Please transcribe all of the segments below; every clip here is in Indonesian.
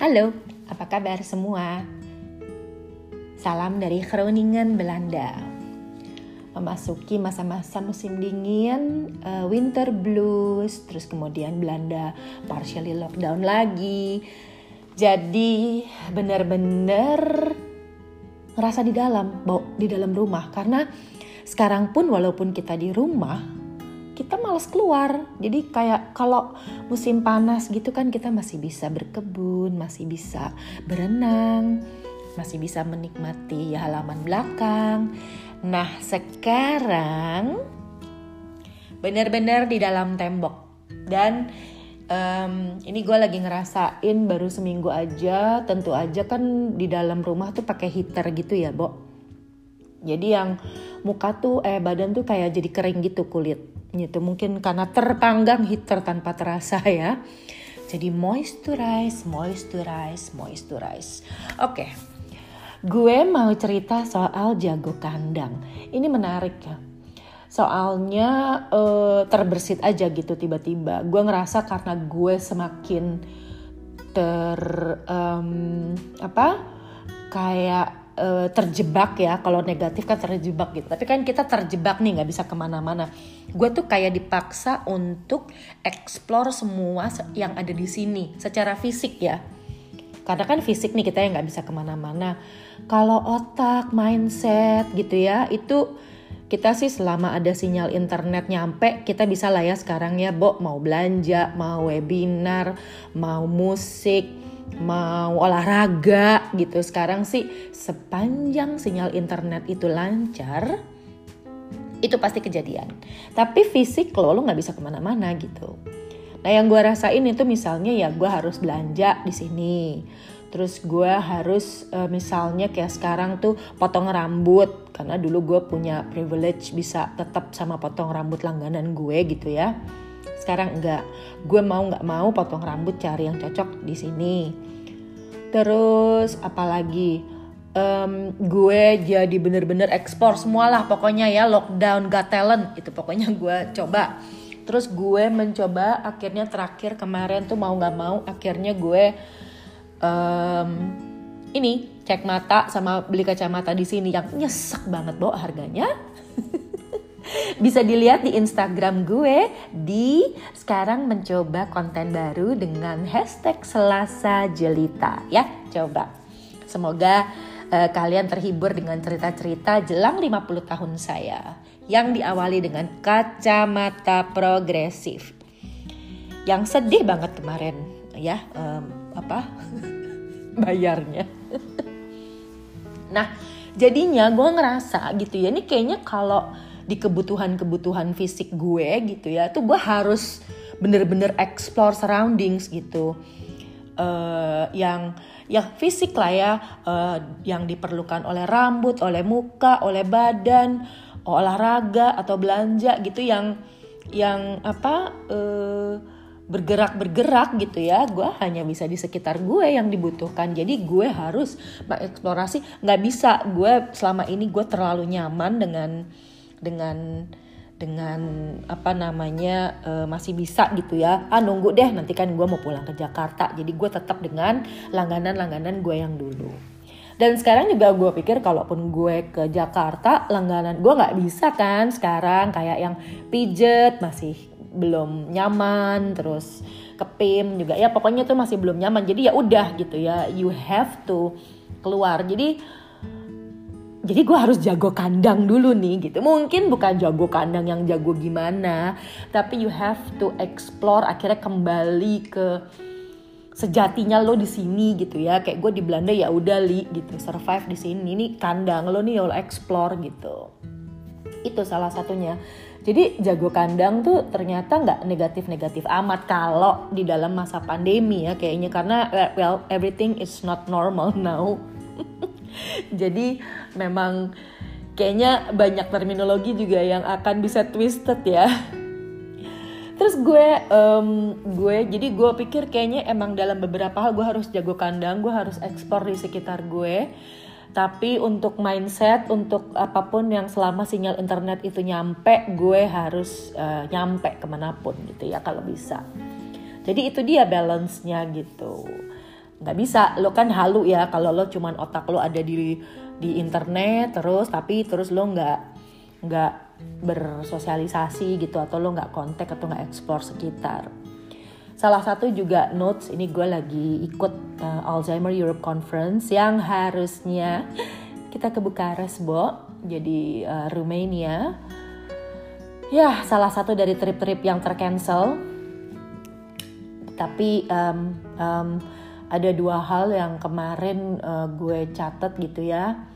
Halo, apa kabar semua? Salam dari Groningen, Belanda. Memasuki masa-masa musim dingin, uh, winter blues, terus kemudian Belanda partially lockdown lagi. Jadi benar-benar ngerasa di dalam, di dalam rumah karena sekarang pun walaupun kita di rumah, kita males keluar. Jadi kayak kalau musim panas gitu kan kita masih bisa berkebun, masih bisa berenang, masih bisa menikmati halaman belakang. Nah sekarang benar-benar di dalam tembok dan um, ini gue lagi ngerasain baru seminggu aja. Tentu aja kan di dalam rumah tuh pakai heater gitu ya, Bo. Jadi yang muka tuh eh badan tuh kayak jadi kering gitu kulit gitu mungkin karena terpanggang heater tanpa terasa ya. Jadi moisturize moisturize moisturize. Oke okay. gue mau cerita soal jago kandang. Ini menarik ya. Soalnya uh, terbersit aja gitu tiba-tiba. Gue ngerasa karena gue semakin ter um, apa kayak uh, terjebak ya. Kalau negatif kan terjebak gitu. Tapi kan kita terjebak nih nggak bisa ke mana-mana. Gue tuh kayak dipaksa untuk explore semua yang ada di sini secara fisik ya. Karena kan fisik nih kita yang nggak bisa ke mana-mana. Kalau otak mindset gitu ya itu kita sih selama ada sinyal internet nyampe kita bisa lah ya sekarang ya Bo mau belanja mau webinar mau musik mau olahraga gitu. Sekarang sih sepanjang sinyal internet itu lancar itu pasti kejadian. Tapi fisik lo lo nggak bisa ke mana-mana gitu. Nah yang gue rasain itu misalnya ya gue harus belanja di sini terus gue harus uh, misalnya kayak sekarang tuh potong rambut. Karena dulu gue punya privilege bisa tetap sama potong rambut langganan gue gitu ya. Sekarang enggak. Gue mau nggak mau potong rambut cari yang cocok di sini. Terus apalagi? Um, gue jadi bener-bener ekspor semualah pokoknya ya. Lockdown got talent itu pokoknya gue coba. Terus gue mencoba akhirnya terakhir kemarin tuh mau nggak mau akhirnya gue um, ini cek mata sama beli kacamata di sini yang nyesek banget bawa harganya Bisa dilihat di Instagram gue di sekarang mencoba konten baru dengan hashtag Selasa Jelita ya. Coba. Semoga uh, kalian terhibur dengan cerita-cerita jelang 50 tahun saya yang diawali dengan kacamata progresif. Yang sedih banget kemarin ya um, apa bayarnya. nah, jadinya gue ngerasa gitu ya ini kayaknya kalau di kebutuhan-kebutuhan fisik gue gitu ya tuh gue harus bener-bener explore surroundings gitu uh, yang yang fisik lah ya uh, yang diperlukan oleh rambut oleh muka oleh badan olahraga atau belanja gitu yang yang apa uh, bergerak-bergerak gitu ya. Gue hanya bisa di sekitar gue yang dibutuhkan. Jadi gue harus mengeksplorasi. Nggak bisa gue selama ini gue terlalu nyaman dengan dengan dengan apa namanya uh, masih bisa gitu ya. Ah nunggu deh nanti kan gue mau pulang ke Jakarta. Jadi gue tetap dengan langganan-langganan gue yang dulu. Dan sekarang juga gue pikir kalaupun gue ke Jakarta langganan gue nggak bisa kan sekarang. Kayak yang pijet masih belum nyaman terus kepim juga. Ya pokoknya tuh masih belum nyaman. Jadi ya udah gitu ya you have to keluar. Jadi jadi gue harus jago kandang dulu nih gitu. Mungkin bukan jago kandang yang jago gimana tapi you have to explore akhirnya kembali ke sejatinya lo di sini gitu ya. Kayak gue di Belanda ya udah li gitu survive di sini. Ini kandang lo nih lo explore gitu. Itu salah satunya jadi jago kandang tuh ternyata nggak negatif-negatif amat kalau di dalam masa pandemi ya kayaknya karena well everything is not normal now Jadi memang kayaknya banyak terminologi juga yang akan bisa twisted ya. Terus gue, um, gue jadi gue pikir kayaknya emang dalam beberapa hal gue harus jago kandang, gue harus ekspor di sekitar gue. Tapi untuk mindset, untuk apa pun yang selama sinyal internet itu nyampe, gue harus uh, nyampe ke mana pun gitu ya kalau bisa. Jadi itu dia balance-nya gitu. Nggak bisa. Lo kan halu ya kalau lo cuman otak lo ada di di internet terus tapi terus lo nggak nggak bersosialisasi gitu atau lo nggak kontak atau nggak explore sekitar salah satu juga notes ini gue lagi ikut uh, Alzheimer Europe Conference yang harusnya kita ke Bukares Bo jadi uh, Romania ya salah satu dari trip-trip yang tercancel. Tapi um, um, ada dua hal yang kemarin uh, gue catat gitu ya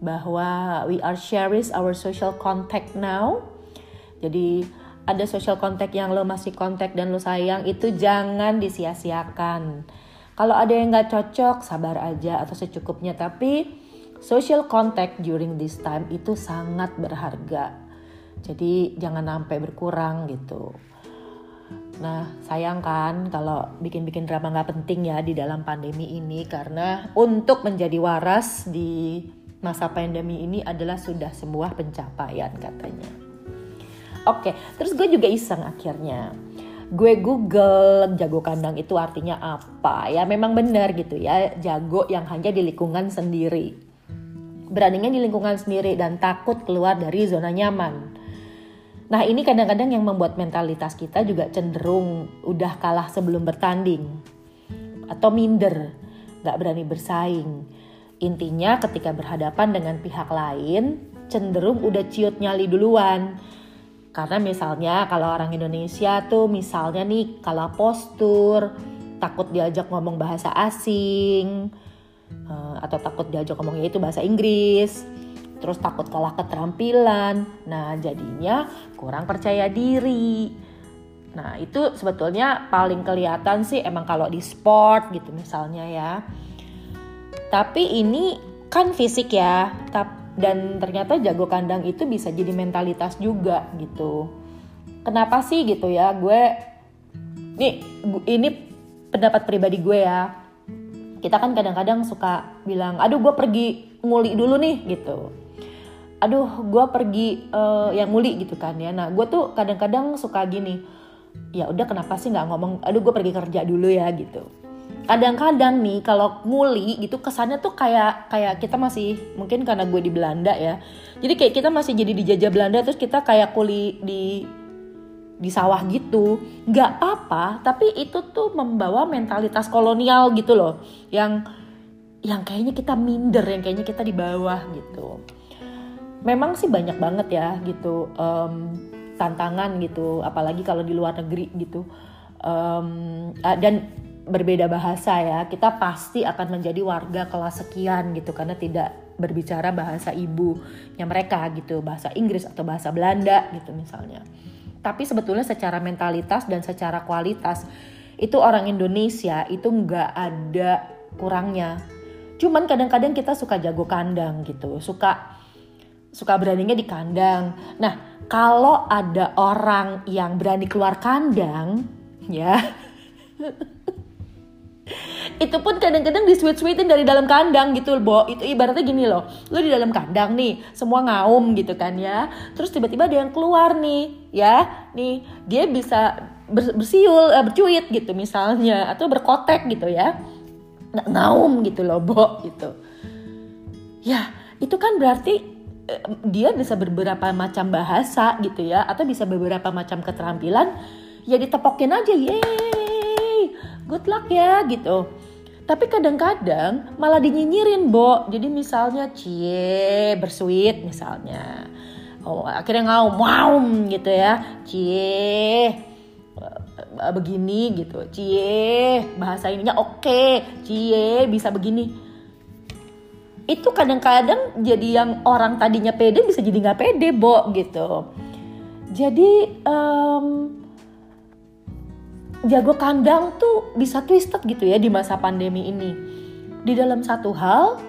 bahwa we are cherish our social contact now. Jadi ada social contact yang lo masih kontak dan lo sayang itu jangan disia-siakan. Kalau ada yang nggak cocok sabar aja atau secukupnya. Tapi social contact during this time itu sangat berharga. Jadi jangan sampai berkurang gitu. Nah, sayang kan kalau bikin-bikin drama nggak penting ya di dalam pandemi ini. Karena untuk menjadi waras di masa pandemi ini adalah sudah sebuah pencapaian katanya. Oke, terus gue juga iseng akhirnya. Gue Google jago kandang itu artinya apa? Ya memang benar gitu ya, jago yang hanya di lingkungan sendiri. Beraninya di lingkungan sendiri dan takut keluar dari zona nyaman Nah ini kadang-kadang yang membuat mentalitas kita juga cenderung udah kalah sebelum bertanding atau minder, gak berani bersaing. Intinya ketika berhadapan dengan pihak lain cenderung udah ciut nyali duluan. Karena misalnya kalau orang Indonesia tuh misalnya nih kalau postur, takut diajak ngomong bahasa asing, eh, atau takut diajak ngomongnya itu bahasa Inggris terus takut kalah keterampilan. Nah, jadinya kurang percaya diri. Nah, itu sebetulnya paling kelihatan sih emang kalau di sport gitu misalnya ya. Tapi ini kan fisik ya, dan ternyata jago kandang itu bisa jadi mentalitas juga gitu. Kenapa sih gitu ya? Gue nih ini pendapat pribadi gue ya. Kita kan kadang-kadang suka bilang, aduh gue pergi nguli dulu nih gitu aduh gue pergi uh, yang muli gitu kan ya nah gue tuh kadang-kadang suka gini ya udah kenapa sih nggak ngomong aduh gue pergi kerja dulu ya gitu kadang-kadang nih kalau nguli gitu kesannya tuh kayak kayak kita masih mungkin karena gue di Belanda ya. Jadi kayak kita masih jadi dijajah Belanda terus kita kayak kuli di di sawah gitu. Nggak apa tapi itu tuh membawa mentalitas kolonial gitu loh. Yang yang kayaknya kita minder yang kayaknya kita di bawah gitu. Memang sih banyak banget ya gitu um, tantangan gitu apalagi kalau di luar negeri gitu. Um, dan berbeda bahasa ya kita pasti akan menjadi warga kelas sekian gitu karena tidak berbicara bahasa ibunya mereka gitu bahasa Inggris atau bahasa Belanda gitu misalnya tapi sebetulnya secara mentalitas dan secara kualitas itu orang Indonesia itu nggak ada kurangnya cuman kadang-kadang kita suka jago kandang gitu suka suka beraninya di kandang. Nah, kalau ada orang yang berani keluar kandang, ya. itu pun kadang-kadang di sweet sweetin dari dalam kandang gitu Bo. Itu ibaratnya gini loh. Lo di dalam kandang nih, semua ngaum gitu kan ya. Terus tiba-tiba ada yang keluar nih, ya. Nih, dia bisa bersiul, uh, bercuit gitu misalnya atau berkotek gitu ya. Nggak ngaum gitu loh, Bo gitu. Ya, itu kan berarti dia bisa beberapa macam bahasa gitu ya atau bisa beberapa macam keterampilan ya ditepokin aja yeay good luck ya gitu. Tapi kadang-kadang malah dinyinyirin bo. Jadi misalnya cie bersuit misalnya. Oh akhirnya ngaum wow gitu ya. Cie eh, begini gitu. Cie bahasa ininya oke. Okay. cie bisa begini. Itu kadang-kadang jadi yang orang tadinya pede bisa jadi nggak pede bo gitu. Jadi um, jago kandang tuh bisa twisted gitu ya di masa pandemi ini. Di dalam satu hal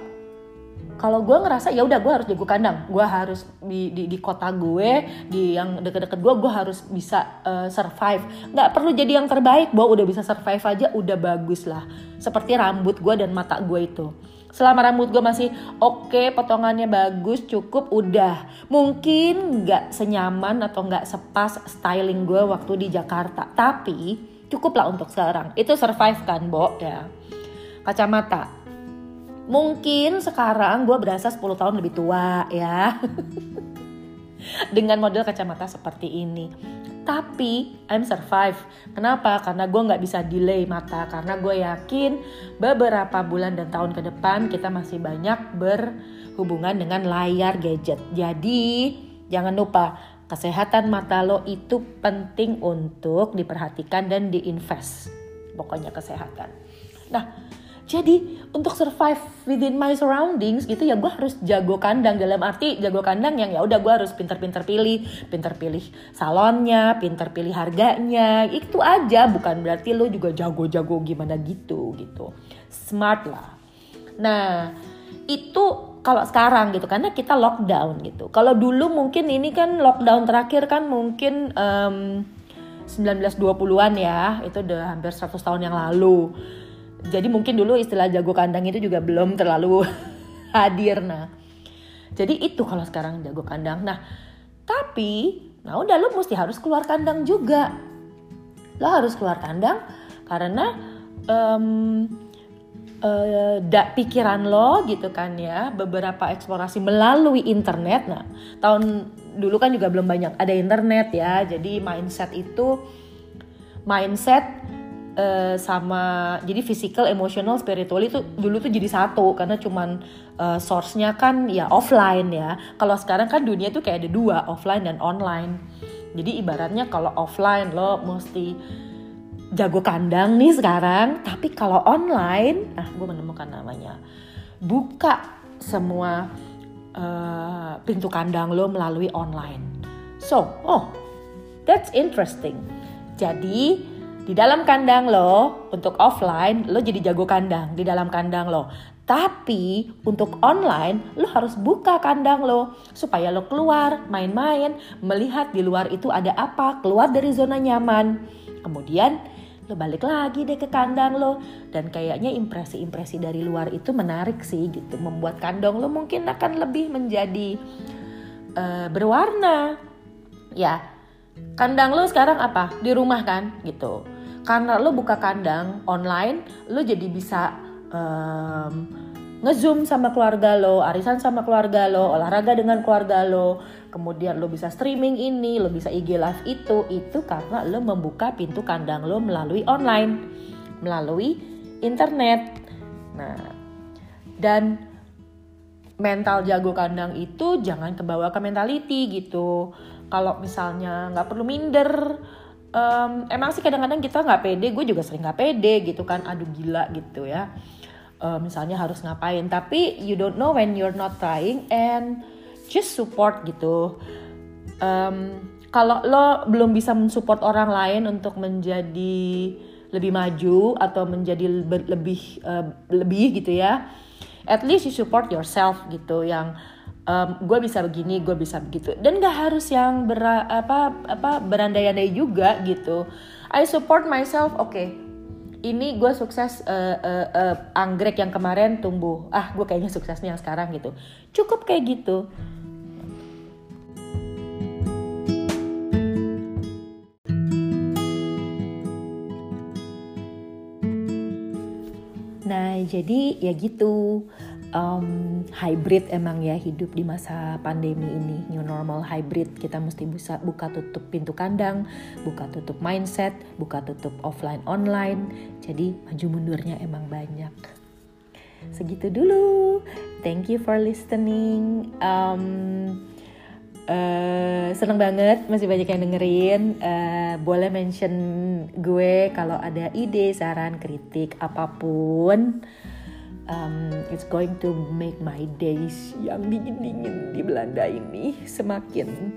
kalau gue ngerasa ya udah gue harus jago kandang. Gue harus di, di, di kota gue di yang deket-deket gue gue harus bisa uh, survive. Nggak perlu jadi yang terbaik gue udah bisa survive aja udah bagus lah. Seperti rambut gue dan mata gue itu. Selama rambut gue masih oke okay, potongannya bagus cukup udah. Mungkin nggak senyaman atau nggak sepas styling gue waktu di Jakarta. Tapi cukup lah untuk sekarang itu survive kan Bo ya kacamata. Mungkin sekarang gue berasa 10 tahun lebih tua ya. Dengan model kacamata seperti ini. Tapi I'm survive. Kenapa? Karena gue nggak bisa delay mata. Karena gue yakin beberapa bulan dan tahun ke depan kita masih banyak berhubungan dengan layar gadget. Jadi jangan lupa kesehatan mata lo itu penting untuk diperhatikan dan diinvest. Pokoknya kesehatan. Nah, jadi untuk survive within my surroundings gitu ya gue harus jago kandang dalam arti jago kandang yang ya udah gue harus pinter-pinter pilih, pinter pilih salonnya, pinter pilih harganya, itu aja bukan berarti lo juga jago-jago gimana gitu gitu. Smart lah. Nah itu kalau sekarang gitu karena kita lockdown gitu. Kalau dulu mungkin ini kan lockdown terakhir kan mungkin um, 1920-an ya, itu udah hampir 100 tahun yang lalu. Jadi mungkin dulu istilah jago kandang itu juga belum terlalu hadir nah. Jadi itu kalau sekarang jago kandang. Nah tapi nah udah lo mesti harus keluar kandang juga. Lo harus keluar kandang karena um, uh, da, pikiran lo gitu kan ya beberapa eksplorasi melalui internet nah tahun dulu kan juga belum banyak ada internet ya jadi mindset itu mindset uh, sama jadi physical, emotional, spiritual itu dulu tuh jadi satu karena cuman uh, source-nya kan ya offline ya. Kalau sekarang kan dunia tuh kayak ada dua, offline dan online. Jadi ibaratnya kalau offline lo mesti jago kandang nih sekarang, tapi kalau online, ah gue menemukan namanya, buka semua uh, pintu kandang lo melalui online. So, oh, that's interesting. Jadi di dalam kandang lo, untuk offline, lo jadi jago kandang di dalam kandang lo. Tapi untuk online, lo harus buka kandang lo supaya lo keluar, main-main, melihat di luar itu ada apa, keluar dari zona nyaman. Kemudian lo balik lagi deh ke kandang lo dan kayaknya impresi-impresi dari luar itu menarik sih gitu, membuat kandang lo mungkin akan lebih menjadi uh, berwarna. Ya, kandang lo sekarang apa? Di rumah kan gitu karena lo buka kandang online lo jadi bisa um, ngezoom sama keluarga lo, arisan sama keluarga lo, olahraga dengan keluarga lo, kemudian lo bisa streaming ini, lo bisa IG live itu, itu karena lo membuka pintu kandang lo melalui online, melalui internet. Nah, dan mental jago kandang itu jangan kebawa ke mentality gitu. Kalau misalnya nggak perlu minder, um, emang sih kadang-kadang kita nggak pede gue juga sering nggak pede gitu kan aduh gila gitu ya uh, misalnya harus ngapain tapi you don't know when you're not trying and just support gitu. Um, kalau lo belum bisa mensupport orang lain untuk menjadi lebih maju atau menjadi lebih uh, lebih gitu ya at least you support yourself gitu yang um, gue bisa begini gue bisa begitu. Dan gak harus yang ber apa apa berandai-andai juga gitu. I support myself oke okay, ini gue sukses uh, uh, uh, anggrek yang kemarin tumbuh. Ah gue kayaknya suksesnya yang sekarang gitu. Cukup kayak gitu Nah, jadi ya gitu. Um, hybrid emang ya hidup di masa pandemi ini. New normal hybrid. Kita mesti bisa buka tutup pintu kandang buka tutup mindset buka tutup offline online. Jadi maju mundurnya emang banyak. Segitu dulu. Thank you for listening. Um, Uh, seneng banget masih banyak yang dengerin uh, boleh mention gue kalau ada ide saran kritik apa pun um, it's going to make my days yang dingin-dingin di Belanda ini semakin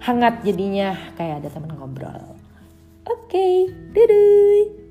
hangat jadinya kayak ada teman ngobrol. Oke, okay, dadah.